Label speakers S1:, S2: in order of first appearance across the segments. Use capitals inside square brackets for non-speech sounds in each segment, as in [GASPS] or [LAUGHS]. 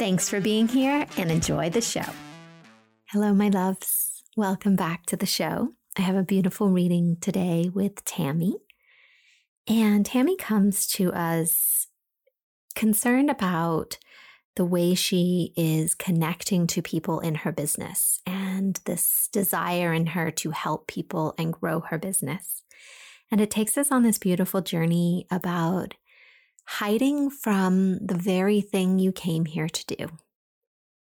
S1: Thanks for being here and enjoy the show. Hello, my loves. Welcome back to the show. I have a beautiful reading today with Tammi. And Tammi comes to us concerned about the way she is connecting to people in her business and this desire in her to help people and grow her business. And it takes us on this beautiful journey about hiding from the very thing you came here to do.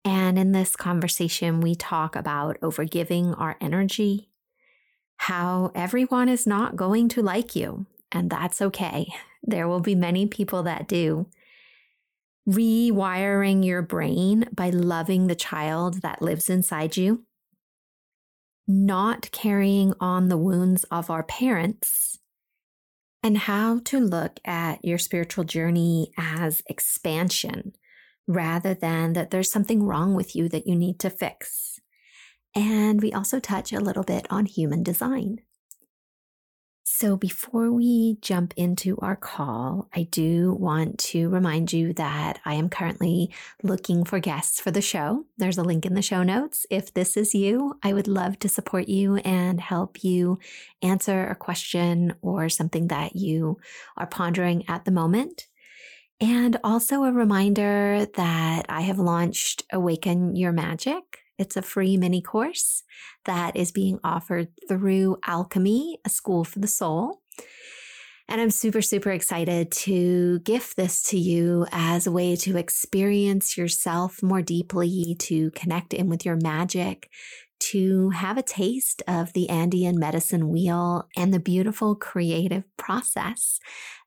S1: And in this conversation, we talk about overgiving our energy, how everyone is not going to like you, and that's okay. [LAUGHS] There will be many people that do rewiring your brain by loving the child that lives inside you, not carrying on the wounds of our parents, and how to look at your spiritual journey as expansion rather than that there's something wrong with you that you need to fix. And we also touch a little bit on human design. So, before we jump into our call, I do want to remind you that I am currently looking for guests for the show. There's a link in the show notes. If this is you, I would love to support you and help you answer a question or something that you are pondering at the moment. And also a reminder that I have launched Awaken Your Magic it's a free mini course that is being offered through Alchemy, a school for the soul. And I'm super, super excited to gift this to you as a way to experience yourself more deeply, to connect in with your magic, to have a taste of the Andean medicine wheel and the beautiful creative process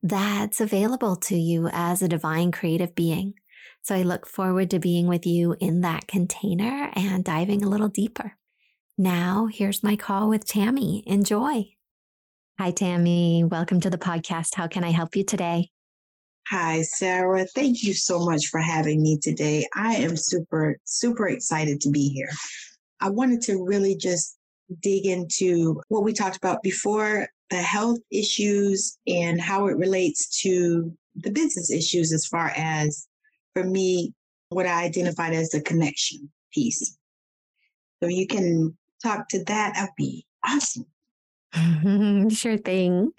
S1: that's available to you as a divine creative being. So I look forward to being with you in that container and diving a little deeper. Now, here's my call with Tammi. Enjoy. Hi, Tammi. Welcome to the podcast. How can I help you today?
S2: Hi, Sarah. Thank you so much for having me today. I am super, super excited to be here. I wanted to really just dig into what we talked about before the health issues and how it relates to the business issues as far as for me, what I identified as the connection piece. So you can talk to that. That'd be awesome. [LAUGHS]
S1: sure thing.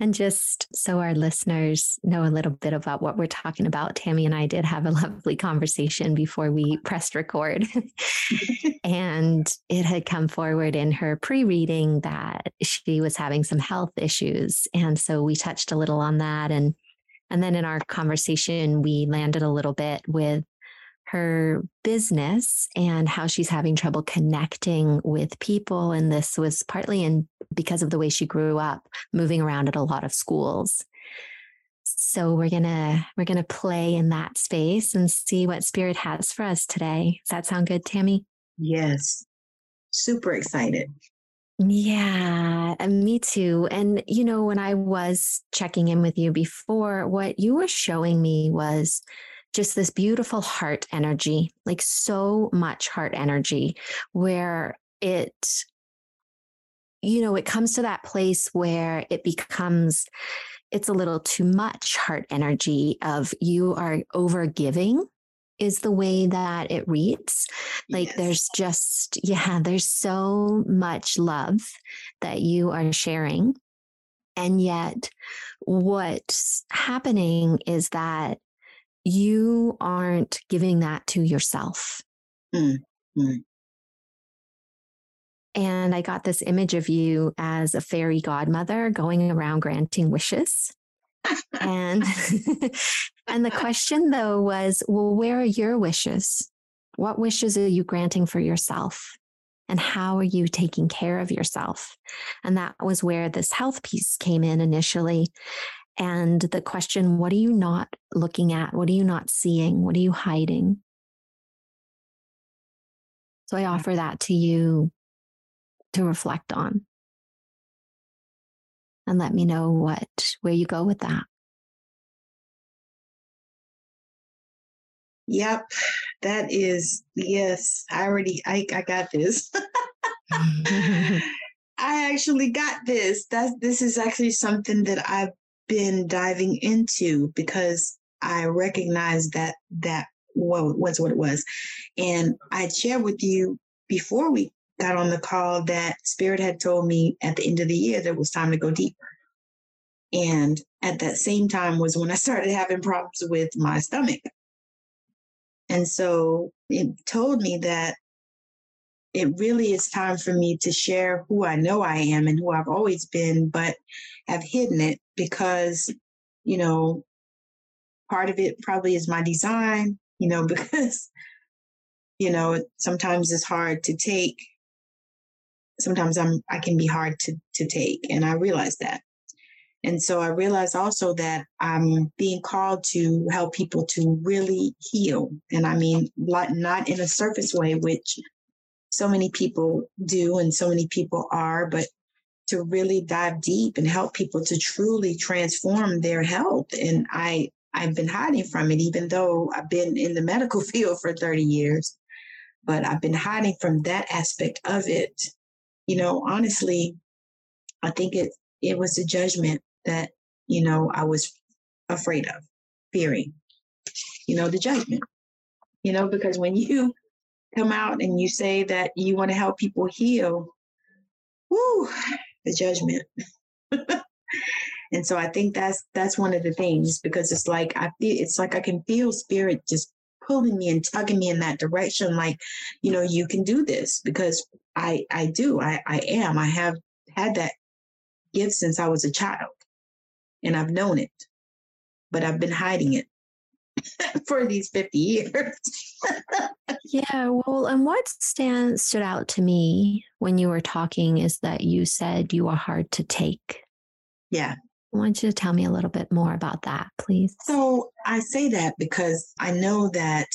S1: And just so our listeners know a little bit about what we're talking about, Tammi and I did have a [LAUGHS] lovely conversation before we pressed record. [LAUGHS] and it had come forward in her pre reading that she was having some health issues. And so we touched a little on that and and then in our conversation, we landed a little bit with her business and how she's having trouble connecting with people. And this was partly in because of the way she grew up, moving around at a lot of schools. So we're gonna we're gonna play in that space and see what spirit has for us today. Does that sound good, Tammi?
S2: Yes. Super excited.
S1: Yeah, and me too. And, you know, when I was checking in with you before, what you were showing me was just this beautiful heart energy, like so much heart energy, where it, you know, it comes to that place where it becomes, it's a little too much heart energy of you are over giving is the way that it reads. Like yes. there's just, yeah, there's so much love that you are sharing. And yet, what's happening is that you aren't giving that to yourself. Mm-hmm. And I got this image of you as a fairy godmother going around granting wishes and [LAUGHS] [LAUGHS] and the question though was, well, where are your wishes? What wishes are you granting for yourself? And how are you taking care of yourself? And that was where this health piece came in initially. And the question, what are you not looking at? What are you not seeing? What are you hiding? So I offer that to you to reflect on. And let me know what where you go with that.
S2: Yep. That is yes. I already I, I got this. [LAUGHS] [LAUGHS] I actually got this. That this is actually something that I've been diving into because I recognize that that well, was what it was. And I shared with you before we got on the call that Spirit had told me at the end of the year that it was time to go deeper. And at that same time was when I started having problems with my stomach. And so it told me that it really is time for me to share who I know I am and who I've always been, but have hidden it because, you know, part of it probably is my design, you know, [LAUGHS] because, you know, sometimes it's hard to take. Sometimes I'm I can be hard to to take. And I realize that. And so I realized also that I'm being called to help people to really heal. And I mean, not in a surface way, which so many people do and so many people are, but to really dive deep and help people to truly transform their health. And I I've been hiding from it, even though I've been in the medical [LAUGHS] field for 30 years, but I've been hiding from that aspect of it. You know, honestly, I think it it was a judgment that, you know, I was afraid of, fearing, you know, the judgment. You know, because when you come out and you say that you want to help people heal, whoo, the judgment. [LAUGHS] And so I think that's that's one of the things because it's like I feel it's like I can feel spirit just pulling me and tugging me in that direction like you know you can do this because I I do I I am I have had that gift since I was a child and I've known it but I've been hiding it [LAUGHS] for these 50 years. [LAUGHS]
S1: yeah, well, and what stand, stood out to me when you were talking is that you said you are hard to take.
S2: Yeah.
S1: I want you to tell me a little bit more about that, please.
S2: So I say that because I know that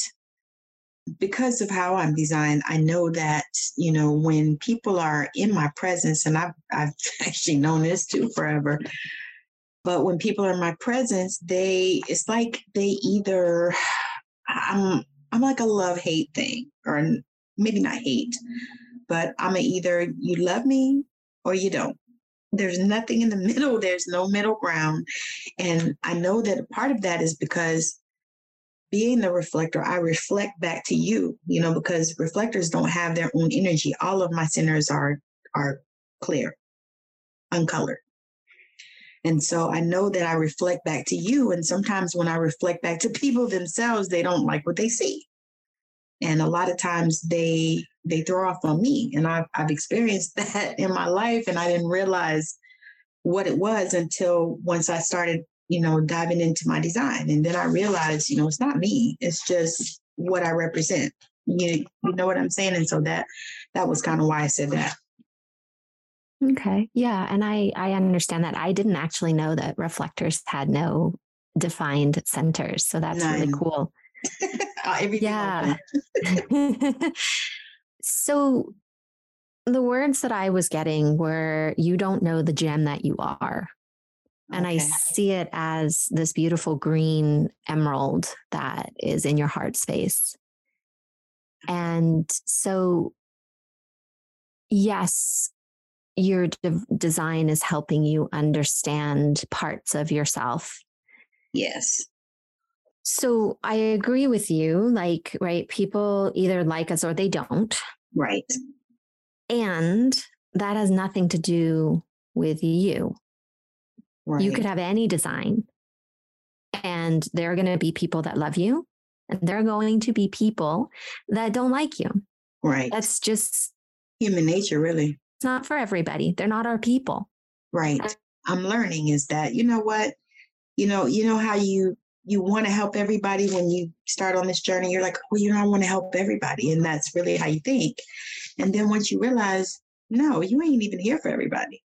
S2: because of how I'm designed, I know that, you know, when people are in my presence, and I've, I've [LAUGHS] actually known this too forever, but when people are in my presence, they, it's like they either, I'm, I'm like a love hate thing, or maybe not hate, but I'm a either you love me or you don't. There's nothing in the [LAUGHS] middle. There's no middle ground. And I know that part of that is because being the reflector, I reflect back to you, you know, because reflectors don't have their own energy. All of my centers are are clear, uncolored. And so I know that I reflect back to you. And sometimes when I reflect back to [LAUGHS] people themselves, they don't like what they see. And a lot of times they they throw off on me. And I've, I've experienced [LAUGHS] that in my life. And I didn't realize what it was until once I started, you know, diving into my design. And then I realized, you know, it's not me, it's just what I represent. You, you know what I'm saying? And so that that was kind of why I said that.
S1: Okay. Yeah. And I I understand that. I didn't actually know that reflectors had no defined centers. So that's None. really cool. [LAUGHS] yeah. [LAUGHS] [LAUGHS] So the words that I was getting were you don't know the gem that you are. And okay. I see it as this beautiful green emerald that is in your heart space. And so, yes, your de- design is helping you understand parts of yourself.
S2: Yes.
S1: So I agree with you. Like, right, people either like us or they don't.
S2: Right.
S1: And that has nothing to do with you. Right. You could have any design, and there are going to be people that love you, and there are going to be people that don't like you.
S2: Right.
S1: That's just
S2: human nature, really.
S1: It's not for everybody. They're not our people.
S2: Right. I'm learning is that, you know what? You know, you know how you you want to help everybody when you start on this journey you're like well you know i want to help everybody and that's really how you think and then once you realize no you ain't even here for everybody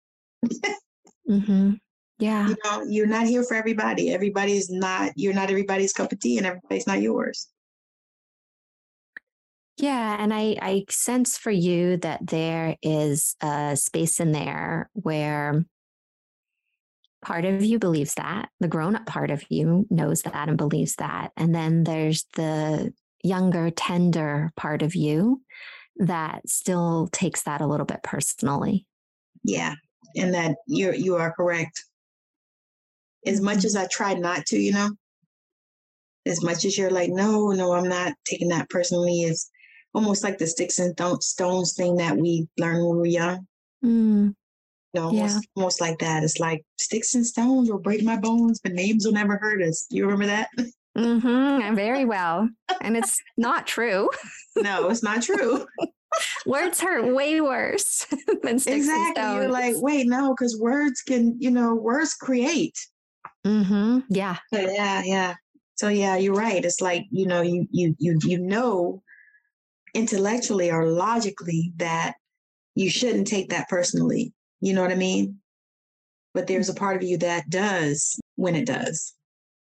S1: mm-hmm. [LAUGHS] Yeah.
S2: You know, you're not here for everybody. Everybody's not, you're not everybody's cup of tea and everybody's not yours.
S1: Yeah. And I, I sense for you that there is a space in there where part of you believes that, the grown up part of you knows that and believes that. And then there's the younger, tender part of you that still takes that a little bit personally.
S2: Yeah. And that you're, you are correct. As much as mm-hmm. I try not to, you know, as much as you're like, no, no, I'm not taking that personally, it's almost like the sticks and stones thing that we learned when we were young.
S1: Mm.
S2: You know, almost, yeah. almost like that. It's like sticks and stones will break my bones, but names will never hurt us. You remember that?
S1: Mm-hmm, very well. And it's not true. [LAUGHS]
S2: no, it's not true. [LAUGHS]
S1: words hurt way worse [LAUGHS] than sticks exactly. and stones.
S2: You're like, wait, no, because words can, you know, words create.
S1: Mm-hmm. Yeah.
S2: But yeah, yeah. So yeah, you're right. It's like, you know, you you you you know intellectually or logically that you shouldn't take that personally. You know what I mean? But there's a part of you that does when it does.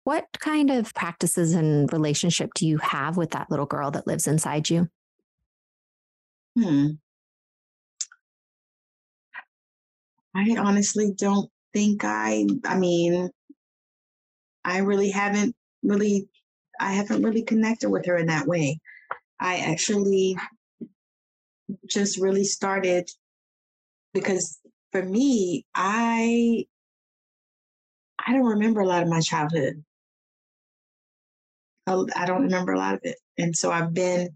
S1: What kind of practices and relationship do you have with that little girl that lives inside you?
S2: Hmm. I honestly don't think I, I mean, I really haven't really, I haven't really connected with her in that way. I actually just really started because for me, I I don't remember a lot of my childhood. I don't remember a lot of it. And so I've been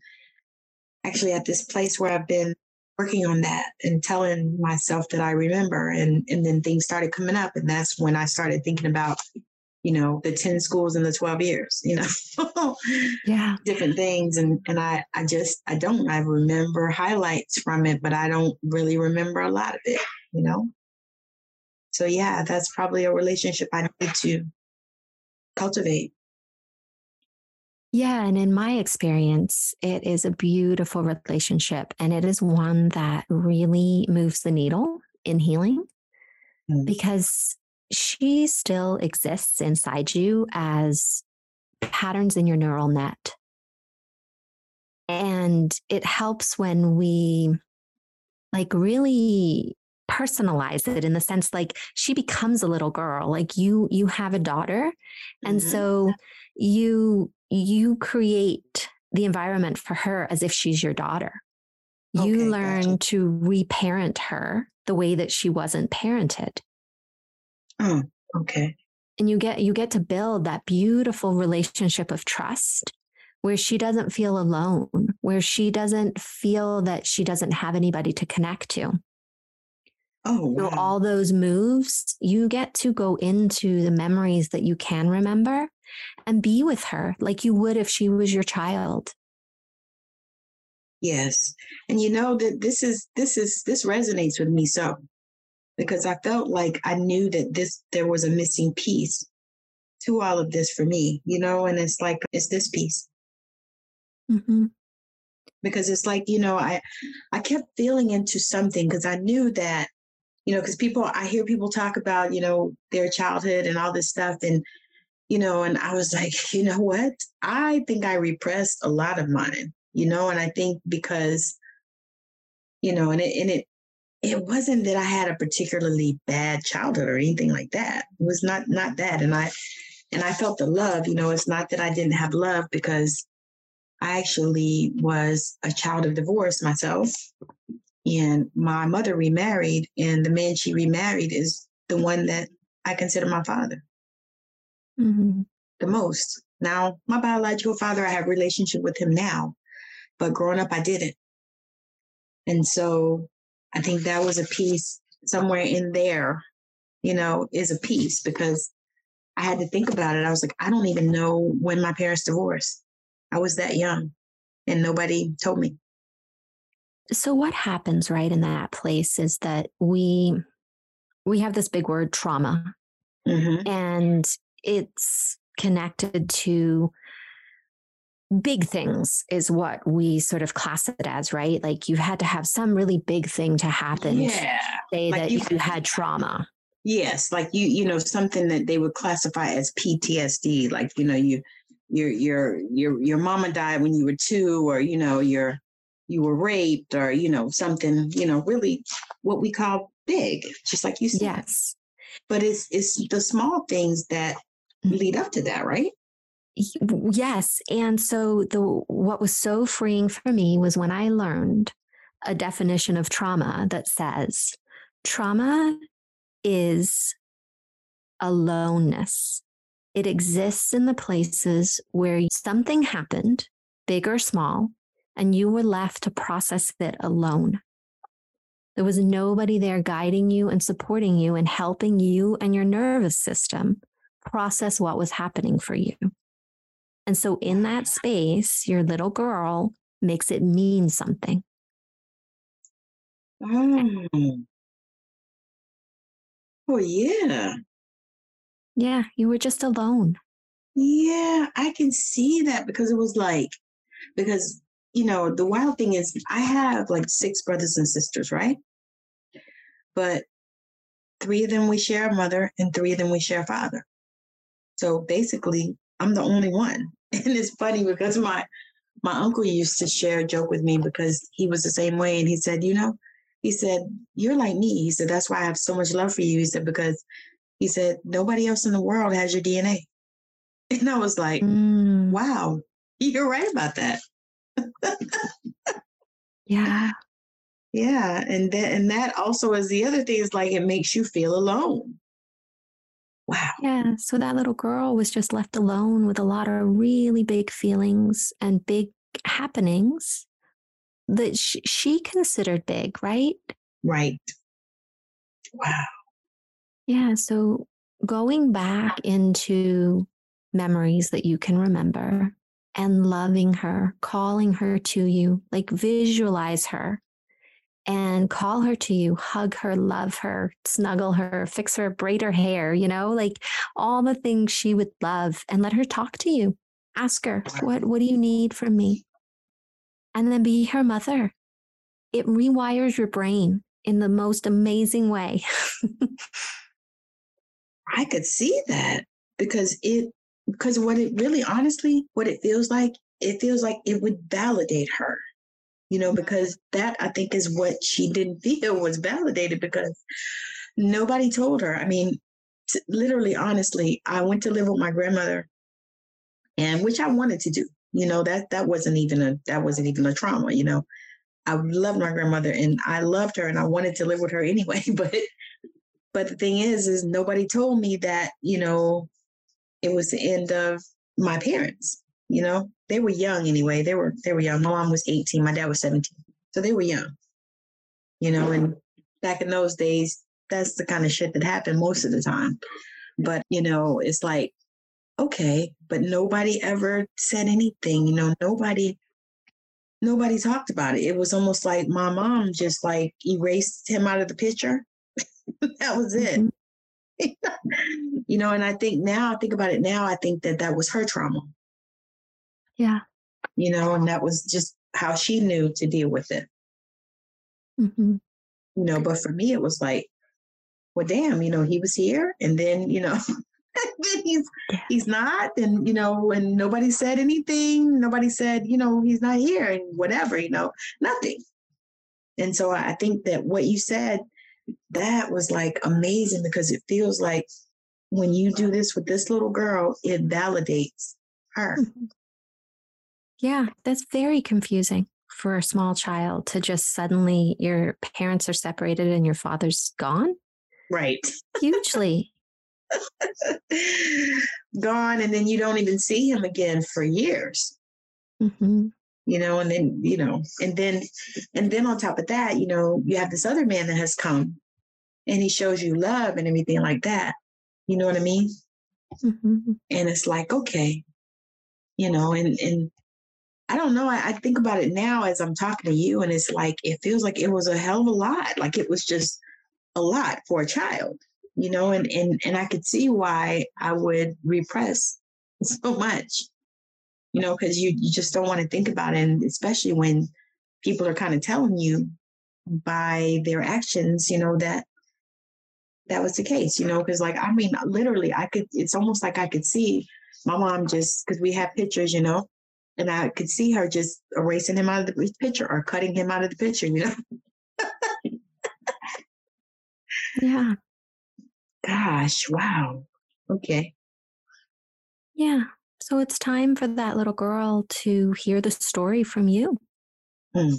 S2: actually at this place where I've been working on that and telling myself that I remember. And, and then things started coming up. And that's when I started thinking about you know, the 10 schools in the 12 years, you know, [LAUGHS]
S1: yeah,
S2: different things. And, and I, I just, I don't, I remember highlights from it, but I don't really remember a lot of it, you know? So yeah, that's probably a relationship I need to cultivate.
S1: Yeah. And in my experience, it is a beautiful relationship and it is one that really moves the needle in healing mm. because she still exists inside you as patterns in your neural net. And it helps when we like really personalize it in the sense like she becomes a little girl like you you have a daughter and mm-hmm. so you you create the environment for her as if she's your daughter you okay, learn gotcha. to reparent her the way that she wasn't parented
S2: Oh, okay.
S1: And you get you get to build that beautiful relationship of trust where she doesn't feel alone, where she doesn't feel that she doesn't have anybody to connect to.
S2: Oh, wow.
S1: So all those moves, you get to go into the memories that you can remember and be with her like you would if she was your child.
S2: Yes. And you know that this is this is this resonates with me so because I felt like I knew that this there was a missing piece to all of this for me, you know, and it's like it's this piece.
S1: Mm-hmm.
S2: Because it's like, you know, I I kept feeling into something because I knew that, you know, because people I hear people talk about, you know, their childhood and all this stuff. And, you know, and I was [LAUGHS] like, you know what? I think I repressed a lot of mine, you know, and I think because, you know, and it and it it wasn't that I had a particularly bad childhood or anything like that. It was not not that. And I and I felt the love, you know, it's not that I didn't have love because I actually was a child of divorce myself. And my mother remarried, and the man she remarried is the one that I consider my father.
S1: Mm-hmm.
S2: The most. Now, my biological father, I have relationship with him now, but growing up, I didn't. And so I think that was a piece somewhere in there, you know, is a piece because I had to think about it. I was like, I don't even know when my parents divorced. I was that young and nobody told me.
S1: So what happens right in that place is that we we have this big word trauma.
S2: Mm-hmm.
S1: And it's connected to big things is what we sort of class it as, right? Like you had to have some really big thing to happen
S2: yeah.
S1: to say like that you, you had trauma.
S2: Yes, like you, you know, something that they would classify as PTSD, like you know, you, your, your, your, your mama died when you were two, or you know, your, you were raped, or you know, something, you know, really, what we call big, just like you said.
S1: Yes,
S2: but it's it's the small things that mm. lead up to that, right?
S1: Yes, and so the what was so freeing for me was when I learned a definition of trauma that says trauma is aloneness. It exists in the places where something happened, big or small, and you were left to process it alone. There was nobody there guiding you and supporting you and helping you and your nervous system process what was happening for you. And so, in that space, your little girl makes it mean something.
S2: Oh. Oh, yeah.
S1: Yeah, you were just alone.
S2: Yeah, I can see that because it was like, because, you know, the wild thing is I have like six brothers and sisters, right? But three of them we share a mother and three of them we share a father. So basically, I'm the only one. And it's funny because my my uncle used to share a joke with me because he was the same way. And he said, you know, he said, You're like me. He said, That's why I have so much love for you. He said, Because he said, Nobody else in the world has your DNA. [LAUGHS] And I was like, mm. Wow, you're right about that.
S1: yeah. [LAUGHS]
S2: Yeah. And that and that also is the other thing is like it makes you feel alone. Wow.
S1: Yeah. So that little girl was just left alone with a lot of really big feelings and big happenings that sh- she considered big, right?
S2: Right. Wow.
S1: Yeah. So going back into memories that you can remember and loving her, calling her to you, like visualize her and call her to you, hug her, love her, snuggle her, fix her, braid her hair, you know, like all the things she would love and let her talk to you. Ask her, what, what do you need from me? and then be her mother. It rewires your brain in the most amazing way.
S2: I could see that because it because what it really honestly what it feels like it feels like it would validate her you know because that i think is what she didn't [LAUGHS] feel was validated because nobody told her. I mean t- literally honestly i went to live with my grandmother and which i wanted to do you know that that wasn't even a that wasn't even a trauma you know. I loved my grandmother and i loved her and i wanted to live with her [LAUGHS] anyway but but the thing is is nobody told me that you know it was the end of my parents you know they were young anyway they were they were young my mom was 18 my dad was 17 so they were young you know and back in those days that's the kind of shit that happened most of the time but you know it's like okay, but nobody ever said anything, you know, nobody nobody talked about it. It was almost like my mom just like erased him out of the picture. [LAUGHS] that was it. Mm-hmm. [LAUGHS] you know, and I think now, I think about it now, I think that that was her trauma.
S1: Yeah.
S2: You know, and that was just how she knew to deal with it. Mm-hmm. You know, but for me, it was like, well, damn, you know, he was here. And then, you know, [LAUGHS] he's he's not and you know and nobody said anything nobody said you know he's not here and whatever you know nothing and so i think that what you said that was like amazing because it feels like when you do this with this little girl it validates her mm-hmm.
S1: Yeah that's very confusing for a small child to just suddenly your parents are separated and your father's gone.
S2: Right.
S1: Hugely. [LAUGHS]
S2: Gone and then you don't even see him again for years. Mm-hmm. you know and then you know and then and then on top of that you know you have this other man that has come and he shows you love and everything like that. You know what i mean? Mm-hmm. and it's like okay you know and and I don't know. I, I, think about it now as I'm talking to you, and it's like it feels like it was a hell of a lot. Like it was just a lot for a child you know, and and and I could see why I would repress [LAUGHS] so much, you know, because you you just don't want to think about it, and especially when people are kind of telling you by their actions, you know, that that was the case, you know, because like I mean, literally, I could. It's almost like I could see my mom just because we have pictures, you know, and I could see her just erasing him out of the picture or cutting him out of the picture, you know.
S1: yeah.
S2: Gosh, wow. Okay.
S1: Yeah. So it's time for that little girl to hear the story from you.
S2: Hmm.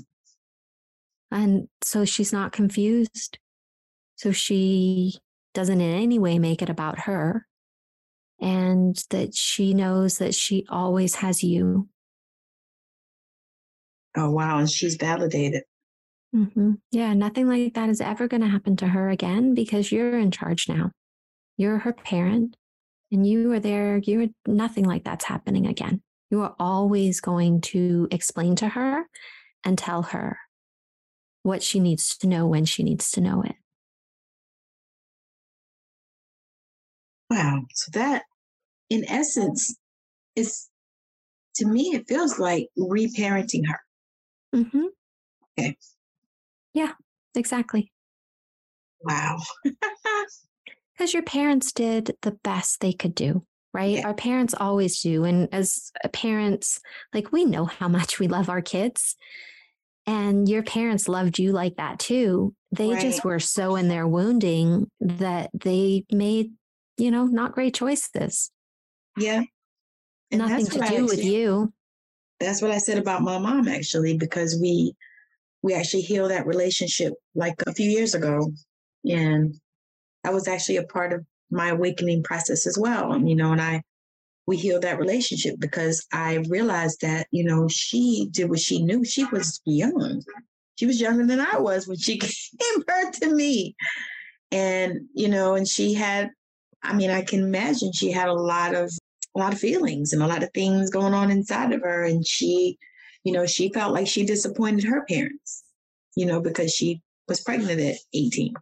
S1: And so she's not confused. So she doesn't in any way make it about her. And that she knows that she always has you.
S2: Oh, wow. And she's validated.
S1: Mm-hmm. Yeah, nothing like that is ever going to happen to her again because you're in charge now. You're her parent and you are there. You're nothing like that's happening again. You are always going to explain to her and tell her what she needs to know when she needs to know it.
S2: Wow. So that, in essence, is to me, it feels like reparenting her.
S1: Mm-hmm.
S2: Okay.
S1: Yeah, exactly.
S2: Wow. [LAUGHS]
S1: Because your parents did the best they could do, right? Yeah. Our parents always do. And as parents, like we know how much we love our kids. And your parents loved you like that too. They right. just were so in their wounding that they made, you know, not great choices.
S2: Yeah.
S1: And Nothing to do with you.
S2: That's what I said about my mom actually, because we we actually healed that relationship like a few years ago. And that was actually a part of my awakening process as well. And, you know, and I, we healed that relationship because I realized that, you know, she did what she knew. She was young. She was younger than I was when she [LAUGHS] gave birth to me. And, you know, and she had, I mean, I can imagine she had a lot of, a lot of feelings and a lot of things going on inside of her. And she, you know, she felt like she disappointed her parents, you know, because she was pregnant at 18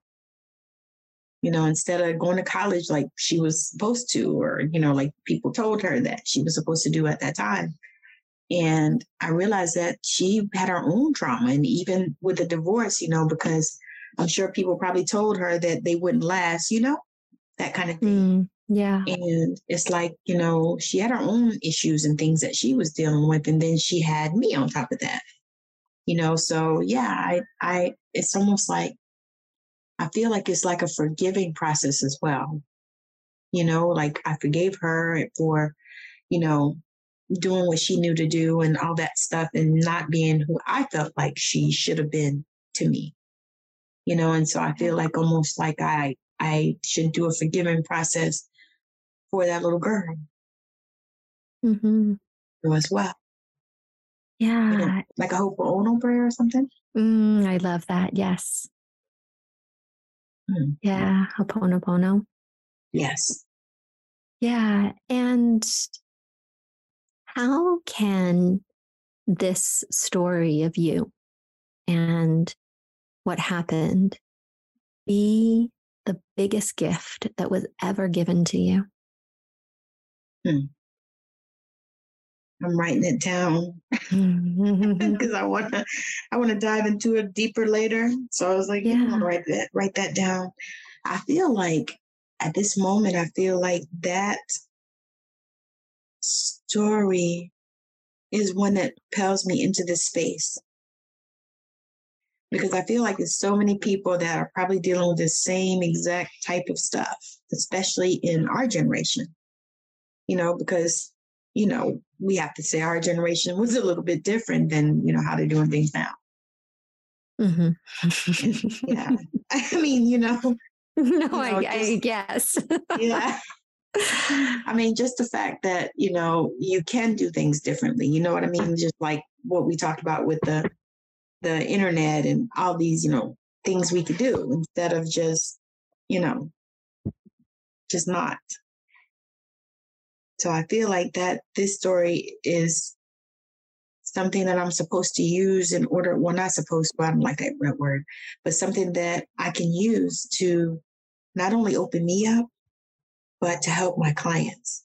S2: you know, instead of going to college like she was supposed to, or, you know, like people told her that she was supposed to do at that time. And I realized that she had her own trauma. And even with the divorce, you know, because I'm sure people probably told her that they wouldn't last, you know, that kind of thing.
S1: Mm, yeah.
S2: And it's like, you know, she had her own issues and things that she was dealing with. And then she had me on top of that. You know, so yeah, I I it's almost like I feel like it's like a forgiving process as well. You know, like I forgave her for, you know, doing what she knew to do and all that stuff and not being who I felt like she should have been to me. You know, and so I feel like almost like I I should do a forgiving process for that little girl.
S1: Mm-hmm.
S2: As well.
S1: Yeah. You
S2: know, like a Ho'oponopono prayer or something.
S1: Mm, I love that. Yes.
S2: Mm.
S1: Yeah, Ho'oponopono.
S2: Yes.
S1: Yeah. And how can this story of you and what happened be the biggest gift that was ever given to you?
S2: Hmm. I'm writing it down [LAUGHS] because I want to I want to dive into it deeper later. So I was like, yeah, I'm gonna write that write that down. I feel like at this moment, I feel like that story is one that propels me into this space because I feel like there's so many people that are probably dealing with the same exact type of stuff, especially in our generation. You know, because you know, we have to say our generation was a little bit different than, you know, how they're doing things now.
S1: Mm-hmm.
S2: yeah. [LAUGHS] [LAUGHS] I mean, you know. [LAUGHS]
S1: No, you know, I, just, I guess.
S2: yeah. I mean, just the fact that, you know, you can do things differently. You know what I mean? Just like what we talked about with the the internet and all these, you know, things we could do instead of just, you know, just not. So I feel like that this story is something that I'm supposed to use in order, well, not supposed to, I don't like that word, but something that I can use to not only open me up, but to help my clients.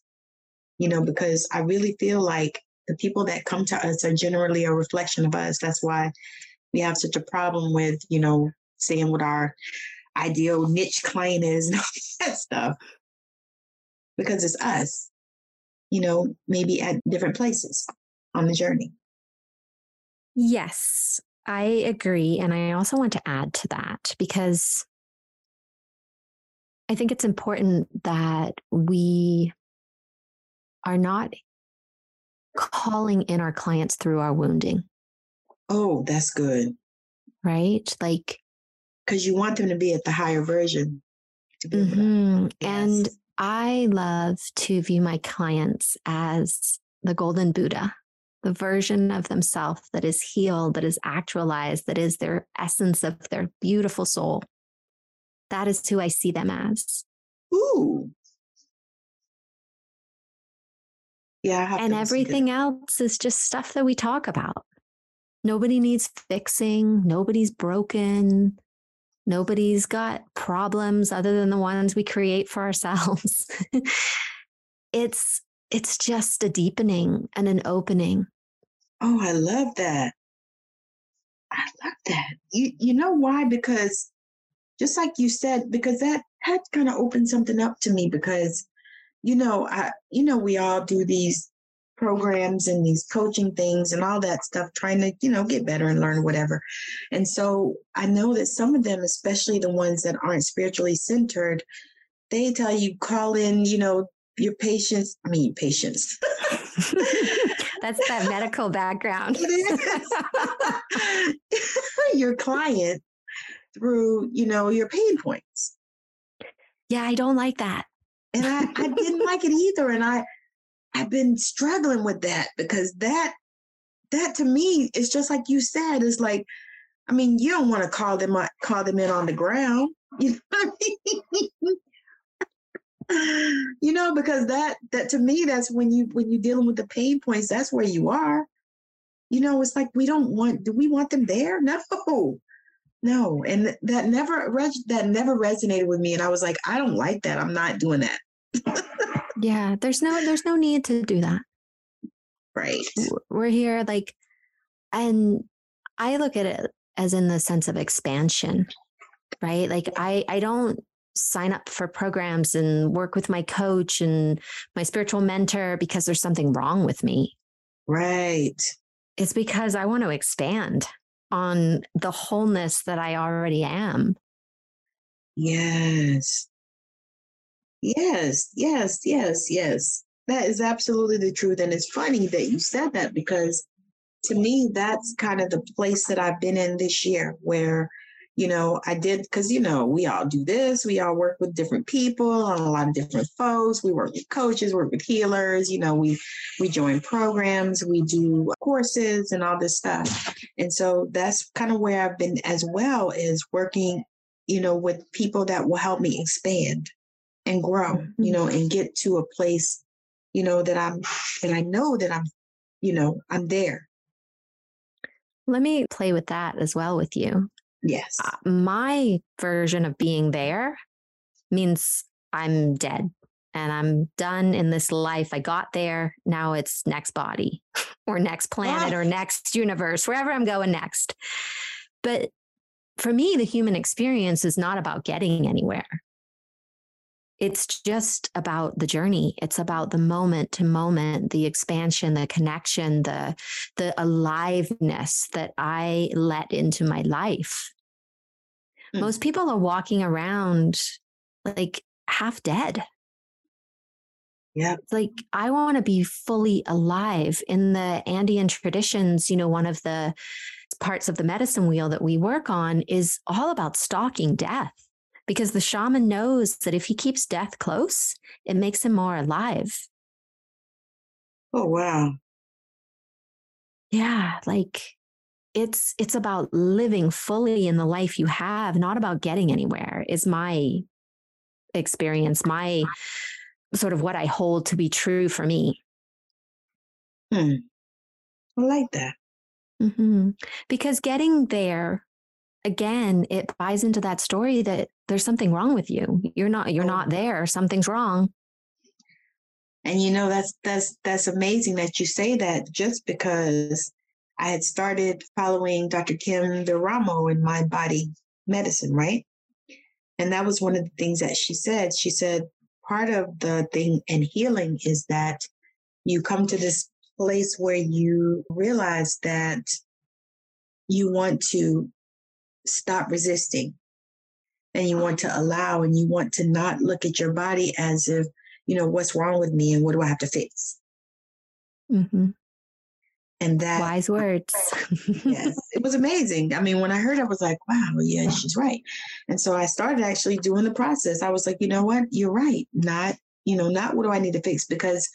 S2: You know, because I really feel like the people that come to us are generally a reflection of us. That's why we have such a problem with, you know, saying what our ideal niche client is and [LAUGHS] all that stuff. Because it's us, you know, maybe at different places on the journey.
S1: Yes, I agree. And I also want to add to that because I think it's important that we are not calling in our clients through our wounding.
S2: Oh, that's good.
S1: Right? Like,
S2: because you want them to be at the higher version.
S1: Mm-hmm. Yes. And I love to view my clients as the golden Buddha, the version of themselves that is healed, that is actualized, that is their essence of their beautiful soul. That is who I see them as.
S2: Ooh. Yeah.
S1: and everything else is just stuff that we talk about. Nobody needs fixing. Nobody's broken. Nobody's got problems other than the ones we create for ourselves. [LAUGHS] it's it's just a deepening and an opening.
S2: Oh, I love that. I love that. You you know why? Because just like you said, because that had kind of opened something up to me because you know, I you know, we all do these programs and these coaching things and all that stuff, trying to, you know, get better and learn whatever. And so I know that some of them, especially the ones that aren't spiritually centered, they tell you call in, you know, your patients, I mean, patients. [LAUGHS]
S1: That's that medical background. [LAUGHS]
S2: your client through, you know, your pain points.
S1: Yeah, I don't like that.
S2: And I, I didn't like it either. And I, I've been struggling with that because that that to me is just like you said is like I mean you don't want to call them call them in on the ground [LAUGHS] you know I mean? you know because that that to me that's when you when you're dealing with the pain points that's where you are. You know it's like we don't want do we want them there? No. No and that never that never resonated with me and i was like i don't like that i'm not doing that [LAUGHS]
S1: yeah, there's no there's no need to do that.
S2: Right.
S1: We're here like and I look at it as in the sense of expansion. Right? Like I I don't sign up for programs and work with my coach and my spiritual mentor because there's something wrong with me.
S2: Right.
S1: It's because I want to expand on the wholeness that I already am.
S2: Yes. Yes, yes, yes, yes. That is absolutely the truth. And it's funny that you said that because to me, that's kind of the place that I've been in this year where, you know, I did, because, you know, we all do this. We all work with different people on a lot of different folks. We work with coaches, work with healers. You know, we, we join programs, we do courses and all this stuff. And so that's kind of where I've been as well is working, you know, with people that will help me expand and grow, mm-hmm. you know, and get to a place, you know, that I'm, that I know that I'm, you know, I'm there.
S1: Let me play with that as well with you.
S2: Yes.
S1: Uh, my version of being there means I'm dead and I'm done in this life. I got there. Now it's next body [LAUGHS] or next planet or [GASPS] next universe, wherever I'm going next. But for me, the human experience is not about getting anywhere it's just about the journey. It's about the moment to moment the expansion the connection the the aliveness that i let into my life. Mm. most people are walking around like half dead.
S2: Yeah.
S1: Like i want to be fully alive in the andean traditions. You know one of the parts of the medicine wheel that we work on is all about stalking death because the shaman knows that if he keeps death close, it makes him more alive.
S2: Oh, wow.
S1: Yeah, like it's it's about living fully in the life you have, not about getting anywhere. Is my experience, my sort of what I hold to be true for me.
S2: Hmm. I like that.
S1: Mm-hmm. Because getting there again, it buys into that story that there's something wrong with you. You're not you're oh. not there. Something's wrong.
S2: And you know that's that's that's amazing that you say that just because I had started following Dr. Kim D'Eramo in my Body Medicine, right? And that was one of the things that she said. She said, part of the thing and healing is that you come to this place where you realize that you want to stop resisting and you want to allow and you want to not look at your body as if, you know, what's wrong with me and what do I have to fix?
S1: Mm-hmm.
S2: And that
S1: wise words.
S2: yes, it was amazing. I mean, when I heard, it, I was like, wow, yeah, she's right. And so I started actually doing the process. I was like, you know what? You're right. Not, you know, not what do I need to fix? Because,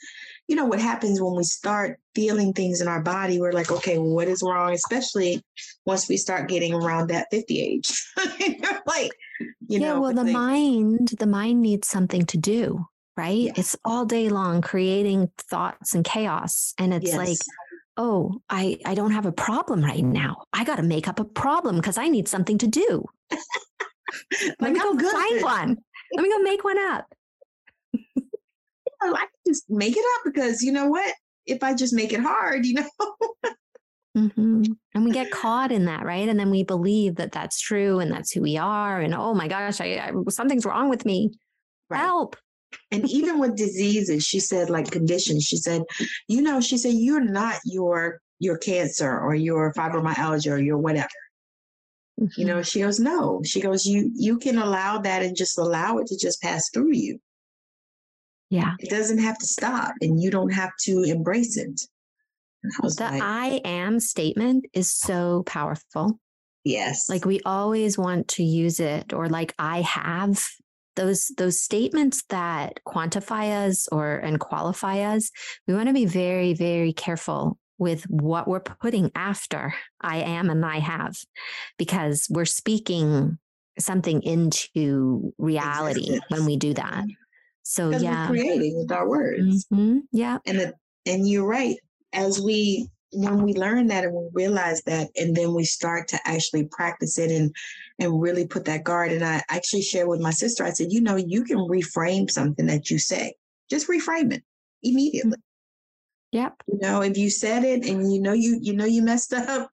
S2: you know, what happens when we start feeling things in our body, we're like, okay, well, what is wrong? Especially once we start getting around that 50 age. [LAUGHS] like, you
S1: yeah,
S2: know,
S1: well, the
S2: like,
S1: mind, the mind needs something to do, right?
S2: Yes.
S1: It's all day long creating thoughts and chaos. And it's
S2: yes.
S1: like, oh, I, I don't have a problem right now. I got to make up a problem because I need something to do. [LAUGHS] Let
S2: like,
S1: me go
S2: good.
S1: find one. Let me go make one up.
S2: I can just make it up because you know what? If I just make it hard, you know.
S1: hmm [LAUGHS] And we get caught in that, right? And then we believe that that's true and that's who we are. And oh my gosh, I, I something's wrong with me.
S2: Right.
S1: Help.
S2: And even with diseases, she said like conditions, she said, you know, she said, you're not your your cancer or your fibromyalgia or your whatever. You know, she goes, no. She goes, you you can allow that and just allow it to just pass through you.
S1: Yeah.
S2: It doesn't have to stop and you don't have to embrace it. I
S1: The
S2: like,
S1: I am statement is so powerful.
S2: yes.
S1: Like we always want to use it or like I have those those statements that quantify us or and qualify us. We want to be very very careful with what we're putting after I am and I have because we're speaking something into reality when we do that. Mm-hmm.
S2: So
S1: yeah.
S2: we're creating with our words.
S1: Mhm. Yeah.
S2: and the, and you're right as we when we learn that and we realize that and then we start to actually practice it and and really put that guard and i actually shared with my sister i said you know you can reframe something that you say just reframe it immediately
S1: Yep.
S2: you know if you said it and you know you you know you messed [LAUGHS] up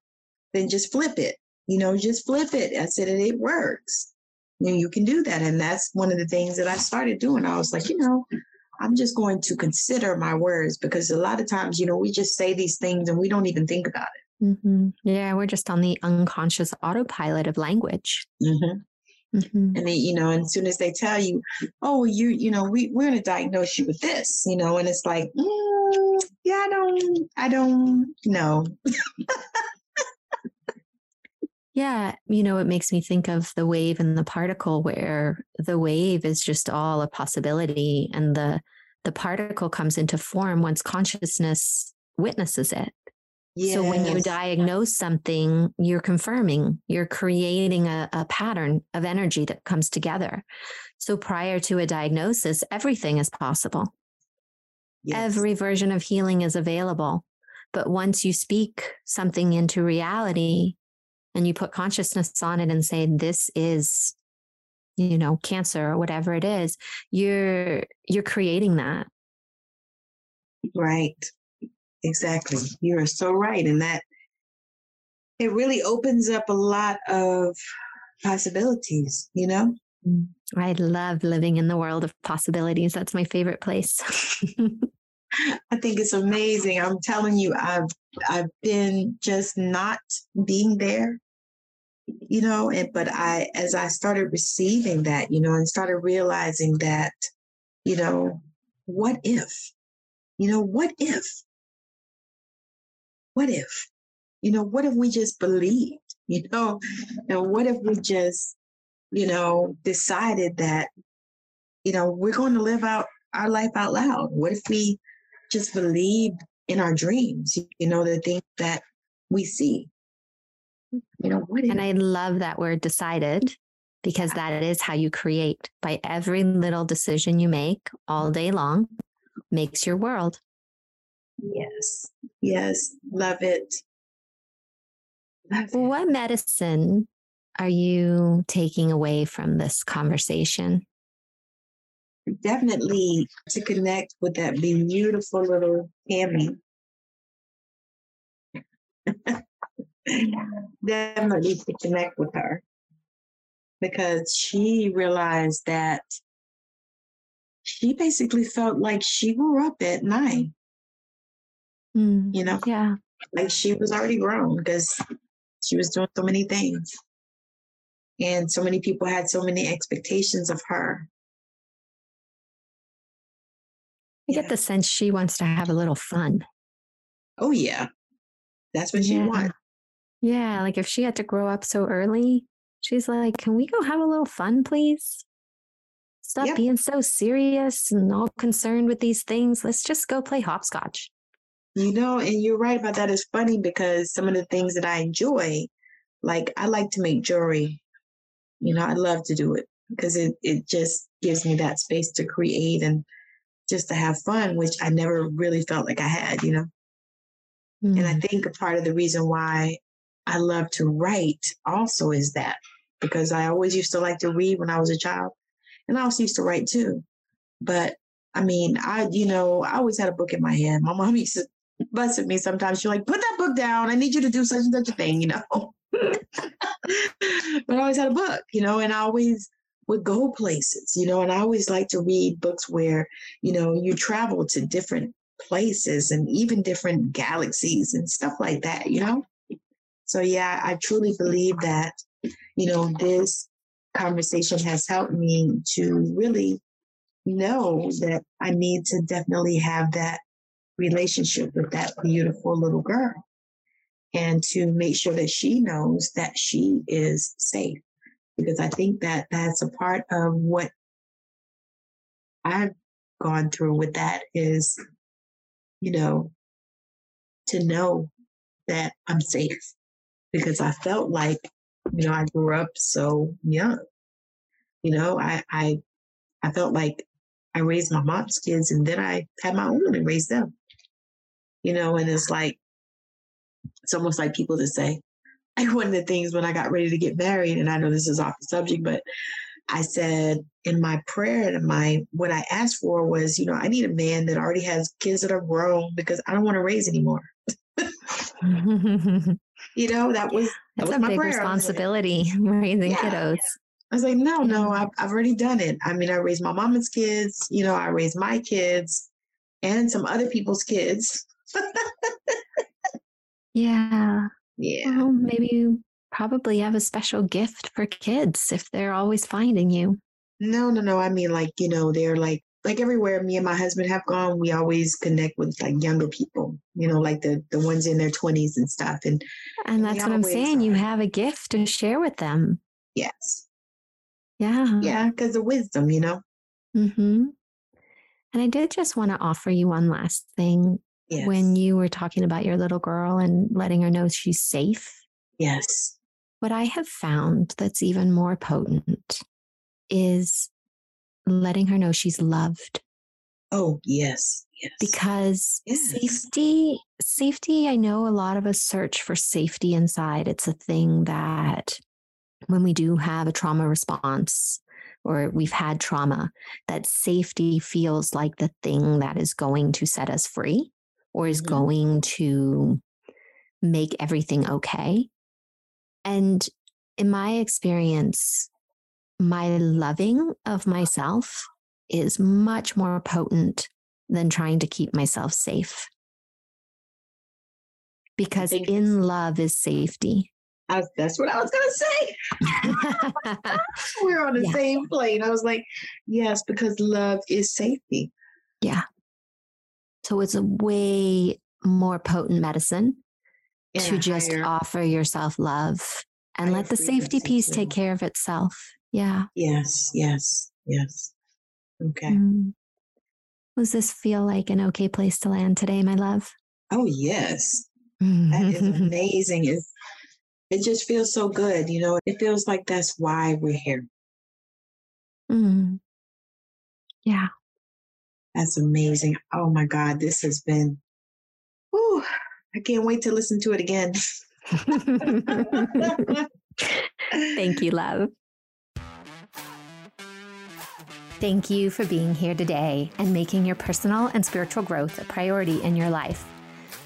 S2: then just flip it you know just flip it i said it, it works you, know, you can do that and that's one of the things that i started doing i was like you know I'm just going to consider my words because a lot of times, you know, we just say these things and we don't even think about it.
S1: hmm Yeah. We're just on the unconscious autopilot of language.
S2: Mm-hmm.
S1: Mhm.
S2: And then, you know, and as soon as they tell you, oh, you, you know, we, we're going to diagnose you with this, you know, and it's like, mm, yeah, I don't, I don't know. [LAUGHS]
S1: Yeah, you know, it makes me think of the wave and the particle where the wave is just all a possibility and the the particle comes into form once consciousness witnesses it. So when you diagnose something, you're confirming, you're creating a, a pattern of energy that comes together. So prior to a diagnosis, everything is possible.
S2: Yes.
S1: Every version of healing is available. But once you speak something into reality and you put consciousness on it and say, this is, you know, cancer or whatever it is, you're you're creating that.
S2: Right. Exactly. You are so right. And that it really opens up a lot of possibilities, you know? Mm.
S1: I love living in the world of possibilities. That's my favorite place. [LAUGHS]
S2: I think it's amazing. I'm telling you, I've I've been just not being there, you know, and but I as I started receiving that, you know, and started realizing that, you know, what if? You know, what if? What if? You know, what if we just believed? [LAUGHS] You know, and what if we just, you know, decided that, you know, we're going to live out our life out loud? What if we just believed in our dreams, you know, the things that we see. You know, what
S1: and I love that word decided because that is how you create by every little decision you make all day long makes your world.
S2: yes, yes, love it. Love it.
S1: what medicine are you taking away from this conversation?
S2: Definitely to connect with that beautiful little Tammi. [LAUGHS] Definitely to connect with her. because she realized that she basically felt like she grew up at nine.
S1: Mm,
S2: you know,
S1: yeah.
S2: like she was already grown because she was doing so many things. And so many people had so many expectations of her.
S1: I
S2: Yeah.
S1: get the sense she wants to have a little fun.
S2: Oh, yeah. That's what she
S1: Yeah. Yeah. Like if she had to grow up so early, she's like, can we go have a little fun, please? Stop
S2: Yep.
S1: being so serious and all concerned with these things. Let's just go play hopscotch.
S2: You know, and you're right about that. It's funny because some of the things that I enjoy, like I like to make jewelry. You know, I love to do it because it, it just gives me that space to create and just to have fun, which I never really felt like I had, you know. And I
S1: Mm,
S2: think a part of the reason why I love to write also is that because I always used to like to read when I was a child. And I also used to write too. But I mean, I, you know, I always had a book in my hand. My [LAUGHS] mom used to bust at me sometimes. She's like, put that book down. I need you to do such and such a thing, you know. [LAUGHS] but I always had a book, you know, and I always would go places, you know, and I always like to read books where, you know, you travel to different places and even different galaxies and stuff like that, you know? So, yeah, I truly believe that, you know, this conversation has helped me to really know that I need to definitely have that relationship with that beautiful little girl and to make sure that she knows that she is safe because I think that that's a part of what I've gone through with that is, you know, to know that I'm safe because I felt like, you know, I grew up so young. You know, I I I felt like I raised my mom's kids and then I had my own and raised them. You know, and it's like it's almost like people that say, [LAUGHS] like one of the things when I got ready to get married, and I know this is off the subject, but I said in my prayer and my what I asked for was, you know, I need a man that already has kids that are grown because I don't want to raise anymore. [LAUGHS] You know, that was
S1: That's
S2: was
S1: a
S2: my
S1: big
S2: prayer. Like-
S1: responsibility [LAUGHS] raising
S2: Yeah.
S1: kiddos.
S2: I was like, no, no, I've, I've already done it. I mean, I raised my mama's kids, you know, I raised my kids and some other people's kids.
S1: Yeah.
S2: Yeah.
S1: Well, maybe you probably have a special gift for kids if they're always finding you.
S2: No, no, no. I mean, like, you know, they're like, like everywhere me and my husband have gone, we always connect with like younger people, you know, like the, the ones in their 20s and stuff. And
S1: And that's what I'm saying. You have a gift to share with them.
S2: yes.
S1: Yeah.
S2: Yeah. Because of wisdom, you know?
S1: hmm And I did just want to offer you one last thing.
S2: Yes.
S1: When you were talking about your little girl and letting her know she's safe,
S2: yes.
S1: what I have found that's even more potent is letting her know she's loved
S2: Oh, yes. Yes.
S1: because
S2: Yes.
S1: safety safety i know a lot of us search for safety inside it's a thing that when we do have a trauma response or we've had trauma that safety feels like the thing that is going to set us free or is
S2: Mhm.
S1: going to make everything okay and in my experience my loving of myself is much more potent than trying to keep myself safe. Because in love is safety.
S2: I, that's what I was going to say. [LAUGHS] We're on the
S1: Yeah.
S2: same plane. I was like, yes, because love is safety. Yeah.
S1: So it's a way more potent medicine
S2: And
S1: to just
S2: higher-
S1: offer yourself love and
S2: higher
S1: let the safety piece
S2: too.
S1: take care of itself. Yeah.
S2: Yes, yes, yes. Okay.
S1: Mm. Does this feel like an okay place to land today, my love?
S2: Oh, yes. That is [LAUGHS] amazing. It's, it just feels so good. You know, it feels like that's why we're here.
S1: Mm. Yeah.
S2: That's amazing. Oh my God, this has been, whew, I can't wait to listen to it again. [LAUGHS] [LAUGHS]
S1: Thank you, love. Thank you for being here today and making your personal and spiritual growth a priority in your life.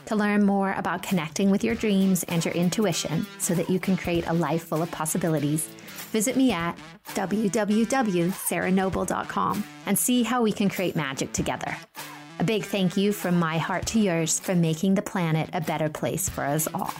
S1: To learn more about connecting with your dreams and your intuition so that you can create a life full of possibilities, visit me at www.sarahnoble.com and see how we can create magic together. A big thank you from my heart to yours for making the planet a better place for us all.